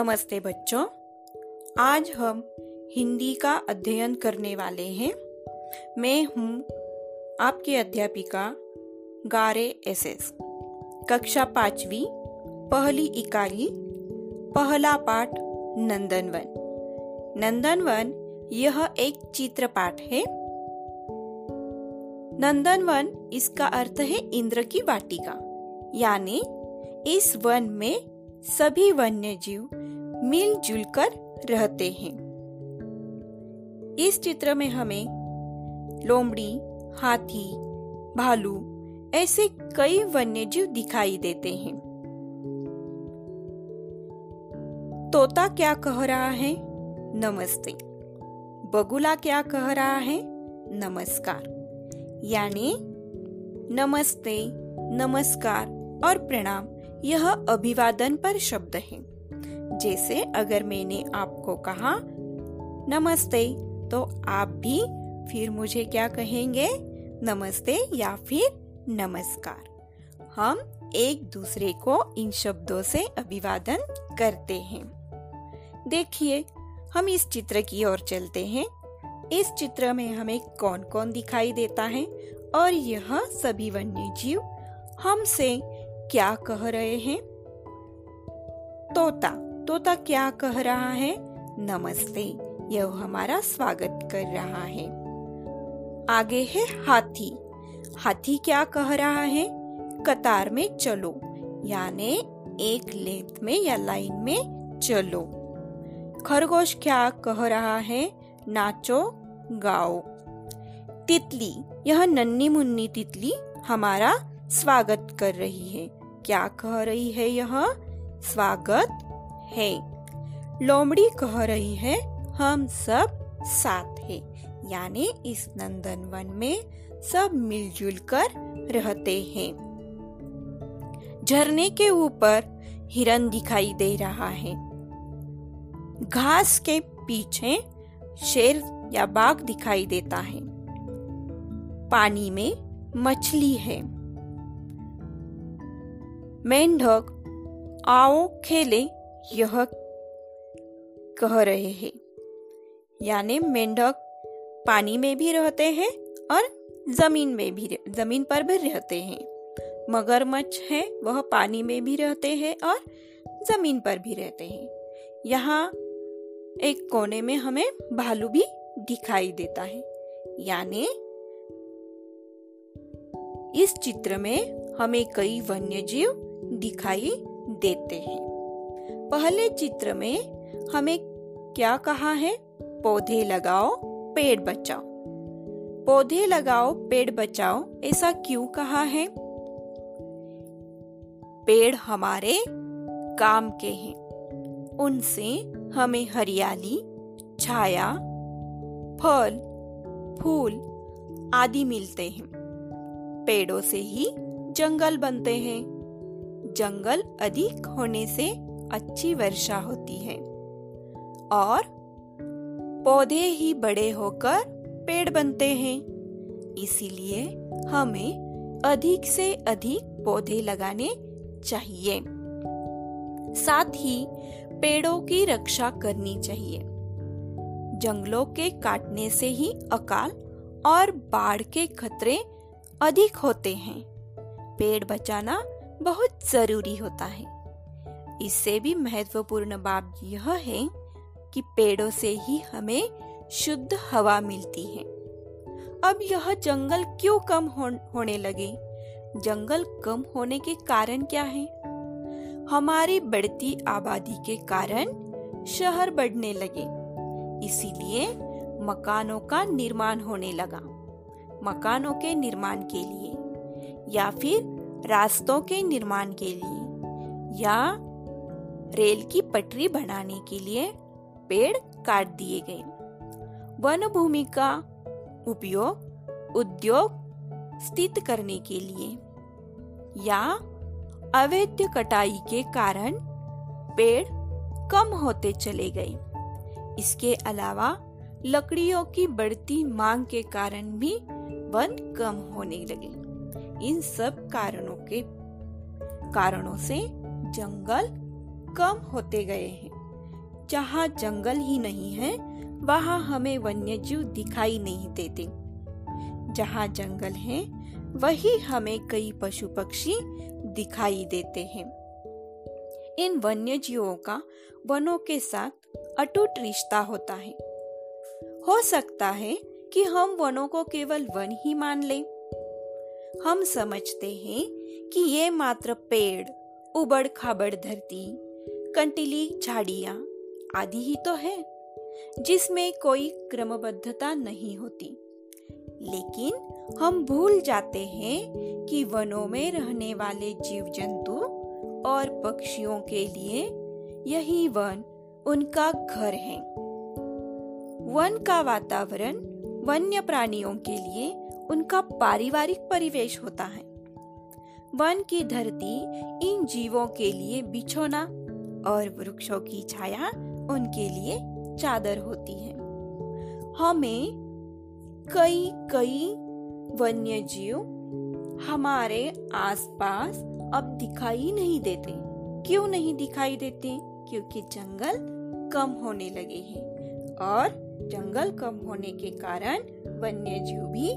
नमस्ते बच्चों। आज हम हिंदी का अध्ययन करने वाले हैं। मैं हूँ आपकी अध्यापिका गारे एस एस कक्षा पांचवी, पहली इकाई, पहला पाठ, नंदनवन। नंदनवन, यह एक चित्र पाठ है। नंदनवन, इसका अर्थ है इंद्र की वाटिका। यानी इस वन में सभी वन्य जीव मिलजुल कर रहते हैं। इस चित्र में हमें लोमड़ी, हाथी, भालू ऐसे कई वन्यजीव दिखाई देते हैं। तोता क्या कह रहा है? नमस्ते। बगुला क्या कह रहा है? नमस्कार। यानी नमस्ते, नमस्कार और प्रणाम, यह अभिवादन पर शब्द है। जैसे अगर मैंने आपको कहा, नमस्ते तो आप भी फिर मुझे क्या कहेंगे? नमस्ते या फिर नमस्कार हम एक दूसरे को इन शब्दों से अभिवादन करते हैं। देखिए, हम इस चित्र की ओर चलते हैं। इस चित्र में हमें कौन कौन दिखाई देता है और यह सभी वन्य जीव हमसे क्या कह रहे हैं? तोता। तोता क्या कह रहा है? नमस्ते, यह हमारा स्वागत कर रहा है। आगे है हाथी। हाथी क्या कह रहा है? कतार में चलो, यानी एक लेंथ में या लाइन में चलो। खरगोश क्या कह रहा है? नाचो, गाओ। तितली, यह नन्नी मुन्नी तितली हमारा स्वागत कर रही है। क्या कह रही है यह? स्वागत है। लोमड़ी कह रही है, हम सब साथ है। यानी इस नंदन वन में सब मिलजुल कर रहते हैं। झरने के ऊपर हिरन दिखाई दे रहा है। घास के पीछे शेर या बाघ दिखाई देता है। पानी में मछली है। मेंढक आओ खेले यह कह रहे हैं। यानी मेंढक पानी में भी रहते हैं और ज़मीन में भी, ज़मीन पर भी रहते हैं। मगरमच्छ है, वह पानी में भी रहते हैं और ज़मीन पर भी रहते हैं। यहाँ एक कोने में हमें भालू भी दिखाई देता है। यानी इस चित्र में हमें कई वन्य जीव दिखाई देते हैं। पहले चित्र में हमें क्या कहा है? पौधे लगाओ, पेड़ बचाओ। पौधे लगाओ, पेड़ बचाओ, ऐसा क्यों कहा है? पेड़ हमारे काम के हैं। उनसे हमें हरियाली, छाया, फल, फूल आदि मिलते हैं। पेड़ों से ही जंगल बनते हैं। जंगल अधिक होने से अच्छी वर्षा होती है। और पौधे ही बड़े होकर पेड़ बनते हैं। इसीलिए हमें अधिक से अधिक पौधे लगाने चाहिए। साथ ही पेड़ों की रक्षा करनी चाहिए। जंगलों के काटने से ही अकाल और बाढ़ के खतरे अधिक होते हैं। पेड़ बचाना बहुत ज़रूरी होता है। इससे भी महत्वपूर्ण बात यह है कि पेड़ों से ही हमें शुद्ध हवा मिलती है। अब यह जंगल क्यों कम होने लगे? जंगल कम होने के कारण क्या है? हमारी बढ़ती आबादी के कारण शहर बढ़ने लगे, इसीलिए मकानों का निर्माण होने लगा। मकानों के निर्माण के लिए, या फिर रास्तों के निर्माण के लिए, या रेल की पटरी बनाने के लिए पेड़ काट दिए गए। वन भूमि का उपयोग उद्योग स्थित करने के लिए या अवैध कटाई के कारण पेड़ कम होते चले गए। इसके अलावा लकड़ियों की बढ़ती मांग के कारण भी वन कम होने लगे। इन सब कारणों के कारणों से जंगल कम होते गए हैं। जहाँ जंगल ही नहीं है, वहाँ हमें वन्य जीव दिखाई नहीं देते। जहाँ जंगल है, वही हमें कई पशु पक्षी दिखाई देते हैं। इन वन्य जीवों का वनों के साथ अटूट रिश्ता होता है। हो सकता है कि हम वनों को केवल वन ही मान लें। हम समझते हैं कि ये मात्र पेड़ उबड़ खाबड़ धरती कंटीली झाड़िया आदि ही तो है, जिसमें कोई क्रमबद्धता नहीं होती। लेकिन हम भूल जाते हैं कि वनों में रहने वाले जीव जंतु और पक्षियों के लिए यही वन उनका घर है। वन का वातावरण वन्य प्राणियों के लिए उनका पारिवारिक परिवेश होता है। वन की धरती इन जीवों के लिए बिछोना और वृक्षों की छाया उनके लिए चादर होती है। हमें कई कई वन्य जीव हमारे आसपास अब दिखाई नहीं देते। क्यों नहीं दिखाई देते? क्योंकि जंगल कम होने लगे हैं और जंगल कम होने के कारण वन्य जीव भी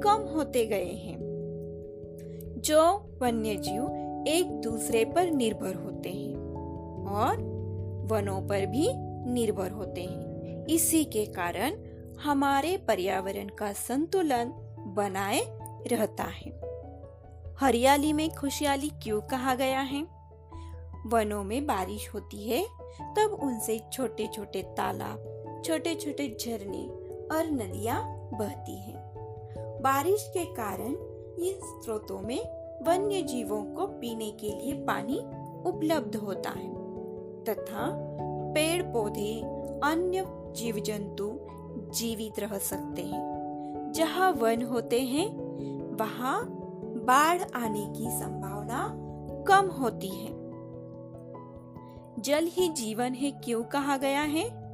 कम होते गए हैं। जो वन्य जीव एक दूसरे पर निर्भर होते हैं। और वनों पर भी निर्भर होते हैं। इसी के कारण हमारे पर्यावरण का संतुलन बनाए रहता है। हरियाली में खुशहाली क्यों कहा गया है? वनों में बारिश होती है, तब उनसे छोटे छोटे तालाब छोटे छोटे झरने और नदियाँ बहती हैं। बारिश के कारण इन स्रोतों में वन्य जीवों को पीने के लिए पानी उपलब्ध होता है। तथा पेड़ पौधे अन्य जीव जंतु जीवित रह सकते हैं। जहाँ वन होते हैं, वहाँ बाढ़ आने की संभावना कम होती है। जल ही जीवन है क्यों कहा गया है?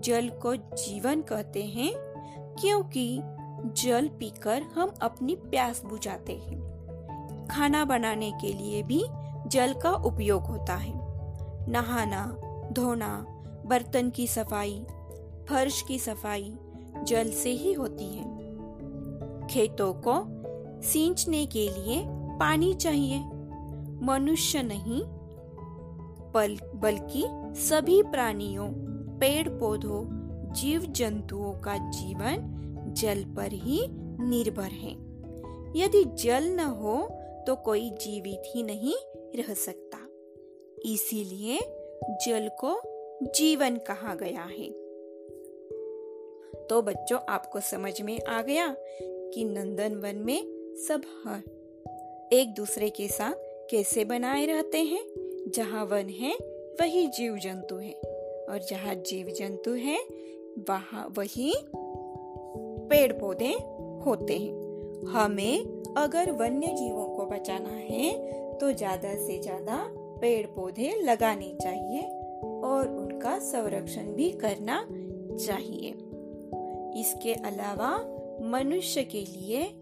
जल को जीवन कहते हैं क्योंकि जल पीकर हम अपनी प्यास बुझाते हैं। खाना बनाने के लिए भी जल का उपयोग होता है। नहाना धोना बर्तन की सफ़ाई फर्श की सफ़ाई जल से ही होती है। खेतों को सींचने के लिए पानी चाहिए। मनुष्य नहीं बल, बल्कि सभी प्राणियों पेड़ पौधों जीव जंतुओं का जीवन जल पर ही निर्भर है। यदि जल न हो तो कोई जीवित ही नहीं रह सकता। इसीलिए जल को जीवन कहा गया है। तो बच्चों, आपको समझ में आ गया कि नंदन वन में सब हर एक दूसरे के साथ कैसे बनाए रहते हैं? जहाँ वन है, वही जीव जंतु है। और जहाँ जीव जंतु है, वहाँ वही पेड़ पौधे होते हैं। हमें अगर वन्य जीवों को बचाना है तो ज़्यादा से ज़्यादा पेड़ पौधे लगाने चाहिए और उनका संरक्षण भी करना चाहिए। इसके अलावा मनुष्य के लिए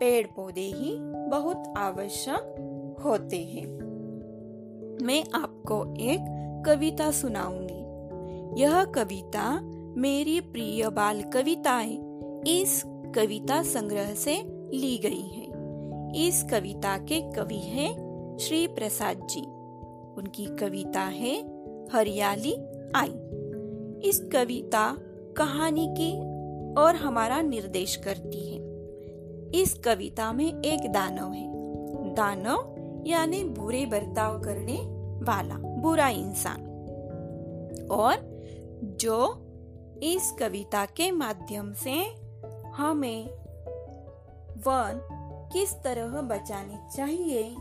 पेड़ पौधे ही बहुत आवश्यक होते हैं। मैं आपको एक कविता सुनाऊँगी। यह कविता मेरी प्रिय बाल कविताएँ इस कविता संग्रह से ली गई है। इस कविता के कवि हैं श्री प्रसाद जी। उनकी कविता है हरियाली आई। इस कविता, कहानी की और हमारा निर्देश करती है। इस कविता में एक दानव है। दानव यानी बुरे बर्ताव करने वाला, बुरा इंसान। और जो इस कविता के माध्यम से हमें वन किस तरह बचानी चाहिए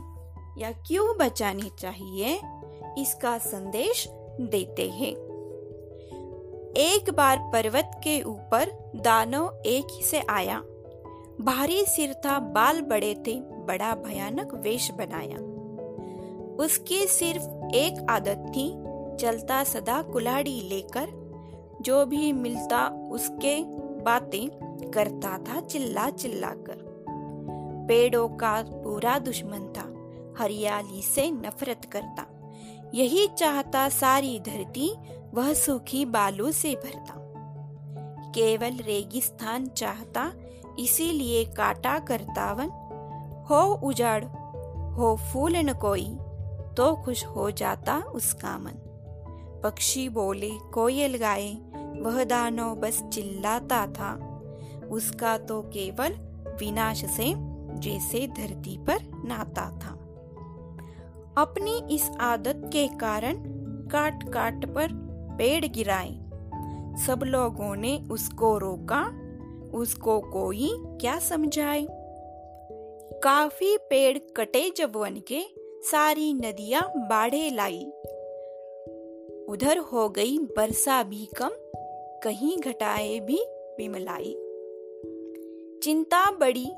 या क्यों बचानी चाहिए, इसका संदेश देते हैं। एक बार पर्वत के ऊपर दानव एक ही से आया। भारी सिर था, बाल बड़े थे, बड़ा भयानक वेश बनाया। उसकी सिर्फ़ एक आदत थी, चलता सदा कुल्हाड़ी लेकर, जो भी मिलता उसके बातें करता था चिल्ला चिल्ला कर पेड़ों का पूरा दुश्मन था। हरियाली से नफरत करता। यही चाहता सारी धरती वह सूखी बालू से भरता। केवल रेगिस्तान चाहता, इसीलिए काटा करता वन हो उजाड़, हो फूल न कोई तो खुश हो जाता उसका मन। पक्षी बोले, कोयल गाए, वह दानो बस चिल्लाता था। उसका तो केवल विनाश से जैसे धरती पर नाता था। अपनी इस आदत के कारण काट काट पर पेड़ गिराए। सब लोगों ने उसको रोका, उसको कोई क्या समझाए? काफ़ी पेड़ कटे जब वन के, सारी नदियाँ बाढ़े लाई। उधर हो गई बरसा भी कम, कहीं घटाए भी बिमलाई। चिंता बड़ी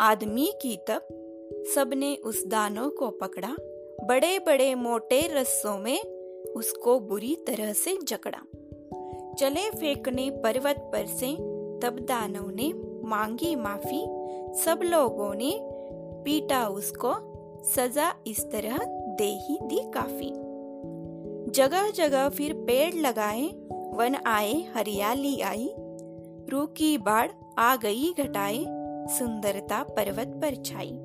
आदमी की तब सबने उस दानव को पकड़ा बड़े बड़े मोटे रस्सों में उसको बुरी तरह से जकड़ा। चले फेंकने पर्वत पर से तब दानव ने मांगी माफ़ी, सब लोगों ने पीटा उसको, सजा इस तरह दे ही दी काफ़ी। जगह जगह फिर पेड़ लगाए, वन आए, हरियाली आई रूकी बाढ़ आ गई, घटाए, सुंदरता पर्वत पर छाई।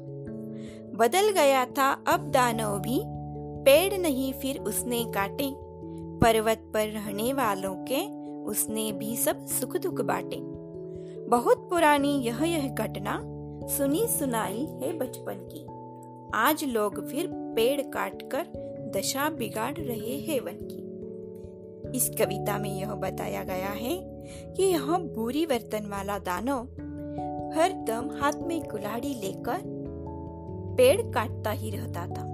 बदल गया था, अब दानव भी। पेड़ नहीं, फिर उसने काटे। पर्वत पर रहने वालों के उसने भी सब सुख दुख बांटे। बहुत पुरानी यह यह घटना सुनी सुनाई है बचपन की। आज लोग फिर पेड़ काट कर दशा बिगाड़ रहे हैं वन की। इस कविता में यह बताया गया है कि यह बुरी वर्तन वाला दानव हर दम हाथ में कुल्हाड़ी लेकर पेड़ काटता ही रहता था।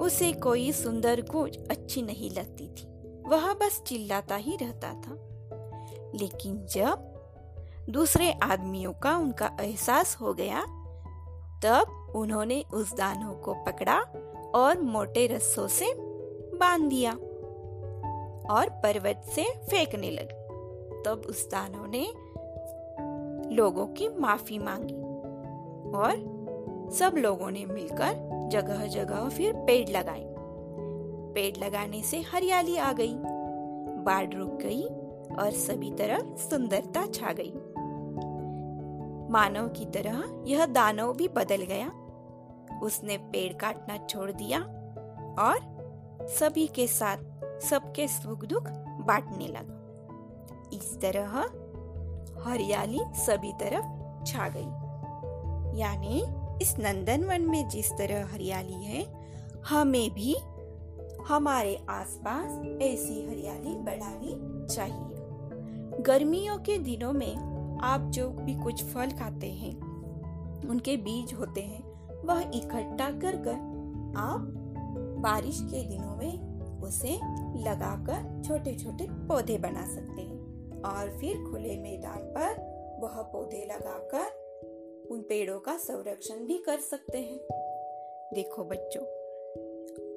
उसे कोई सुंदर कुछ अच्छी नहीं लगती थी। वह बस चिल्लाता ही रहता था। लेकिन जब दूसरे आदमियों का उनका एहसास हो गया, तब उन्होंने उस दानव को पकड़ा और मोटे रस्सों से बाँध दिया और पर्वत से फेंकने लगे। तब उस दानव ने लोगों की माफ़ी मांगी और सब लोगों ने मिलकर जगह जगह फिर पेड़ लगाए। पेड़ लगाने से हरियाली आ गई। बाढ़ रुक गई और सभी तरफ़ सुंदरता छा गई। मानव की तरह यह दानव भी बदल गया। उसने पेड़ काटना छोड़ दिया और सभी के साथ सबके सुख दुख बांटने लगा। इस तरह हरियाली सभी तरफ़ छा गई। यानी इस नंदनवन में जिस तरह हरियाली है, हमें भी हमारे आसपास ऐसी हरियाली बढ़ानी चाहिए। गर्मियों के दिनों में आप जो भी कुछ फल खाते हैं, उनके बीज होते हैं, वह इकट्ठा कर कर आप बारिश के दिनों में उसे लगाकर छोटे छोटे पौधे बना सकते हैं। और फिर खुले मैदान पर वह पौधे लगाकर उन पेड़ों का संरक्षण भी कर सकते हैं। देखो बच्चों,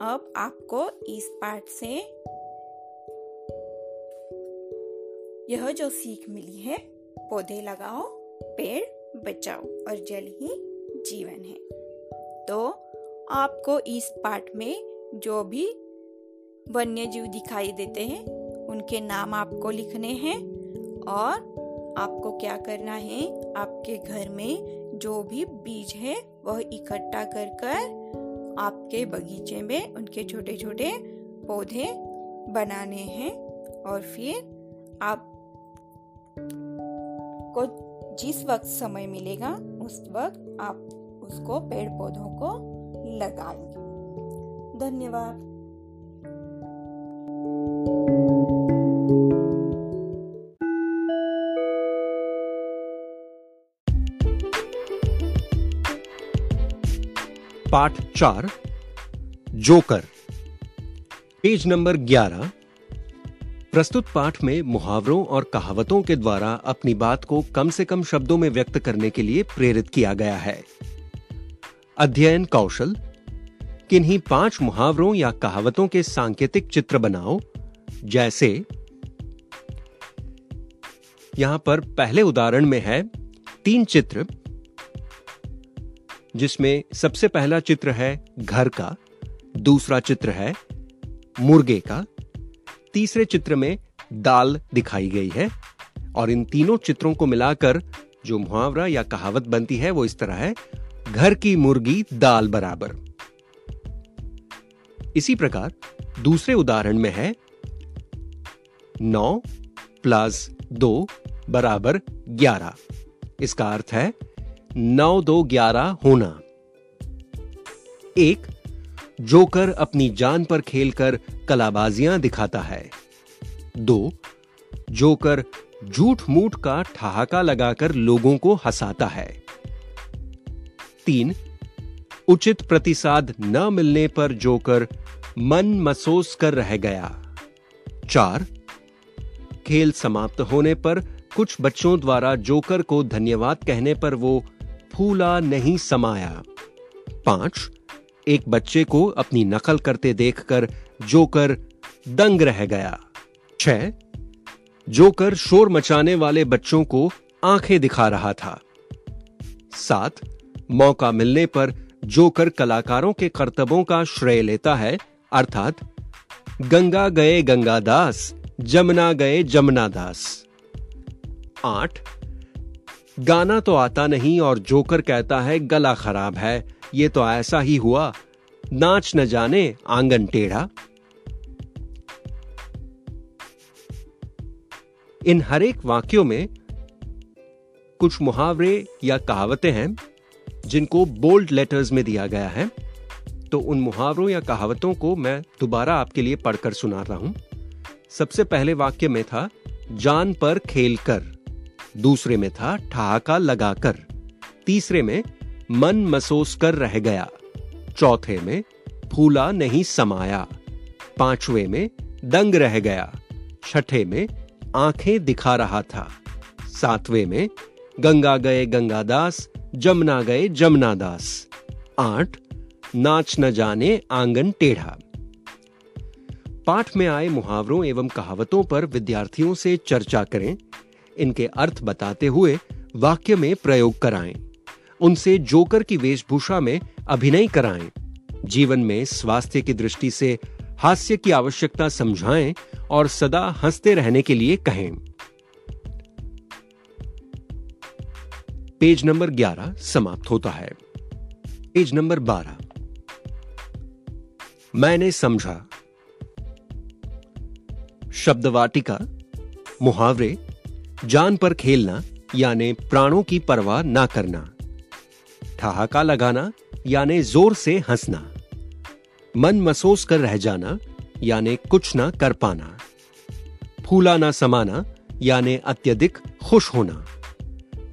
अब आपको इस पाठ से यह जो सीख मिली है, पौधे लगाओ, पेड़ बचाओ और जल ही जीवन है। तो आपको इस पाठ में जो भी वन्य जीव दिखाई देते हैं, उनके नाम आपको लिखने हैं और आपको क्या करना है? आपके घर में जो भी बीज है, वह इकट्ठा कर कर आपके बगीचे में उनके छोटे छोटे पौधे बनाने हैं और फिर आप को जिस वक्त समय मिलेगा, उस वक्त आप उसको पेड़ पौधों को लगाएँगे। धन्यवाद। पाठ चार, जोकर। पेज नंबर ग्यारह। प्रस्तुत पाठ में मुहावरों और कहावतों के द्वारा अपनी बात को कम से कम शब्दों में व्यक्त करने के लिए प्रेरित किया गया है। अध्ययन कौशल। किन्हीं पाँच मुहावरों या कहावतों के सांकेतिक चित्र बनाओ, जैसे यहाँ पर पहले उदाहरण में है, तीन चित्र। जिसमें सबसे पहला चित्र है घर का, दूसरा चित्र है मुर्गे का, तीसरे चित्र में दाल दिखाई गई है और इन तीनों चित्रों को मिलाकर जो मुहावरा या कहावत बनती है वो इस तरह है, घर की मुर्गी दाल बराबर। इसी प्रकार दूसरे उदाहरण में है, नौ प्लस दो बराबर ग्यारह। इसका अर्थ है नौ दो ग्यारह होना। एक, जोकर अपनी जान पर खेलकर कलाबाजियाँ दिखाता है। दो, जोकर झूठ मूठ का ठहाका लगाकर लोगों को हंसाता है। तीन, उचित प्रतिसाद न मिलने पर जोकर मन मसोस कर रह गया। चार, खेल समाप्त होने पर कुछ बच्चों द्वारा जोकर को धन्यवाद कहने पर वो फूला नहीं समाया। पाँच, एक बच्चे को अपनी नकल करते देखकर जोकर दंग रह गया। छह, जोकर शोर मचाने वाले बच्चों को आँखें दिखा रहा था। सात, मौका मिलने पर जोकर कलाकारों के कर्तव्यों का श्रेय लेता है, अर्थात, गंगा गए गंगादास जमुना गए जमुना दास। आठ गाना तो आता नहीं और जोकर कहता है, गला खराब है। ये तो ऐसा ही हुआ। नाच न जाने आँगन टेढ़ा। इन हर एक वाक्यों में कुछ मुहावरे या कहावतें हैं, जिनको बोल्ड लेटर्स में दिया गया है। तो उन मुहावरों या कहावतों को मैं दोबारा आपके लिए पढ़कर सुना रहा हूँ। सबसे पहले वाक्य में था, जान पर खेल कर। दूसरे में था ठहाका लगाकर। तीसरे में मन मसोस कर रह गया। चौथे में फूला नहीं समाया। पांचवे में दंग रह गया। छठे में आँखें दिखा रहा था। सातवें में गंगा गए गंगादास, जमुना गए जमुनादास। आठ, नाच न जाने आँगन टेढ़ा। पाठ में आए मुहावरों एवं कहावतों पर विद्यार्थियों से चर्चा करें। इनके अर्थ बताते हुए वाक्य में प्रयोग कराएँ। उनसे जोकर की वेशभूषा में अभिनय कराएँ। जीवन में स्वास्थ्य की दृष्टि से हास्य की आवश्यकता समझाएँ और सदा हँसते रहने के लिए कहें। पेज नंबर 11 समाप्त होता है। पेज नंबर 12 मैंने समझा। शब्दवाटिका, मुहावरे जान पर खेलना, यानी प्राणों की परवाह ना करना। ठहाका लगाना, यानी ज़ोर से हंसना। मन मसोस कर रह जाना, यानी कुछ ना कर पाना। फूला ना समाना, यानी अत्यधिक खुश होना।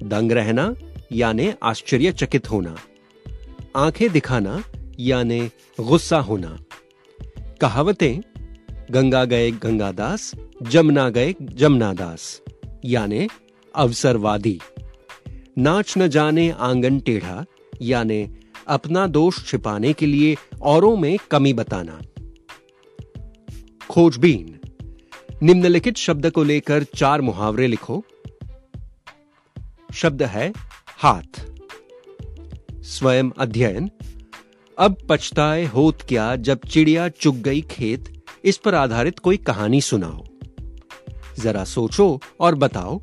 दंग रहना, यानी आश्चर्यचकित होना। आँखें दिखाना, यानी गुस्सा होना। कहावतें, गंगा गए गंगादास, जमुना गए जमुनादास। यानी अवसरवादी। नाच न जाने आँगन टेढ़ा, यानी अपना दोष छिपाने के लिए औरों में कमी बताना। खोजबीन। निम्नलिखित शब्द को लेकर चार मुहावरे लिखो। शब्द है, हाथ। स्वयं अध्ययन। अब पछताए होत क्या जब चिड़िया चुग गई खेत, इस पर आधारित कोई कहानी सुनाओ। जरा सोचो और बताओ,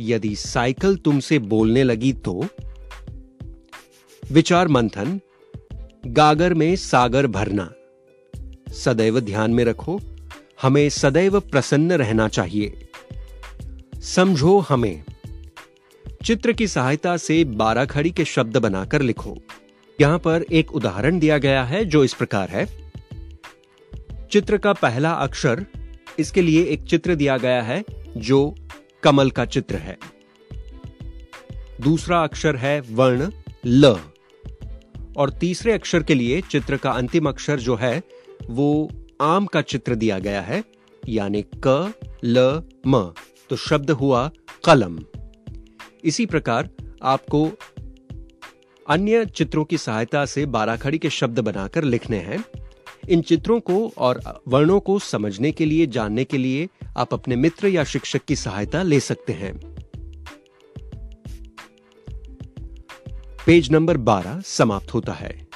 यदि साइकिल तुमसे बोलने लगी तो? विचार मंथन, गागर में सागर भरना। सदैव ध्यान में रखो, हमें सदैव प्रसन्न रहना चाहिए। समझो हमें। चित्र की सहायता से बारह खड़ी के शब्द बनाकर लिखो। यहाँ पर एक उदाहरण दिया गया है जो इस प्रकार है। चित्र का पहला अक्षर इसके लिए एक चित्र दिया गया है, जो कमल का चित्र है। दूसरा अक्षर है वर्ण, ल। और तीसरे अक्षर के लिए चित्र का अंतिम अक्षर जो है, वो आम का चित्र दिया गया है, यानी क, ल, म। तो शब्द हुआ कलम। इसी प्रकार आपको अन्य चित्रों की सहायता से बाराखड़ी के शब्द बनाकर लिखने हैं। इन चित्रों को और वर्णों को समझने के लिए, जानने के लिए आप अपने मित्र या शिक्षक की सहायता ले सकते हैं। पेज नंबर 12 समाप्त होता है।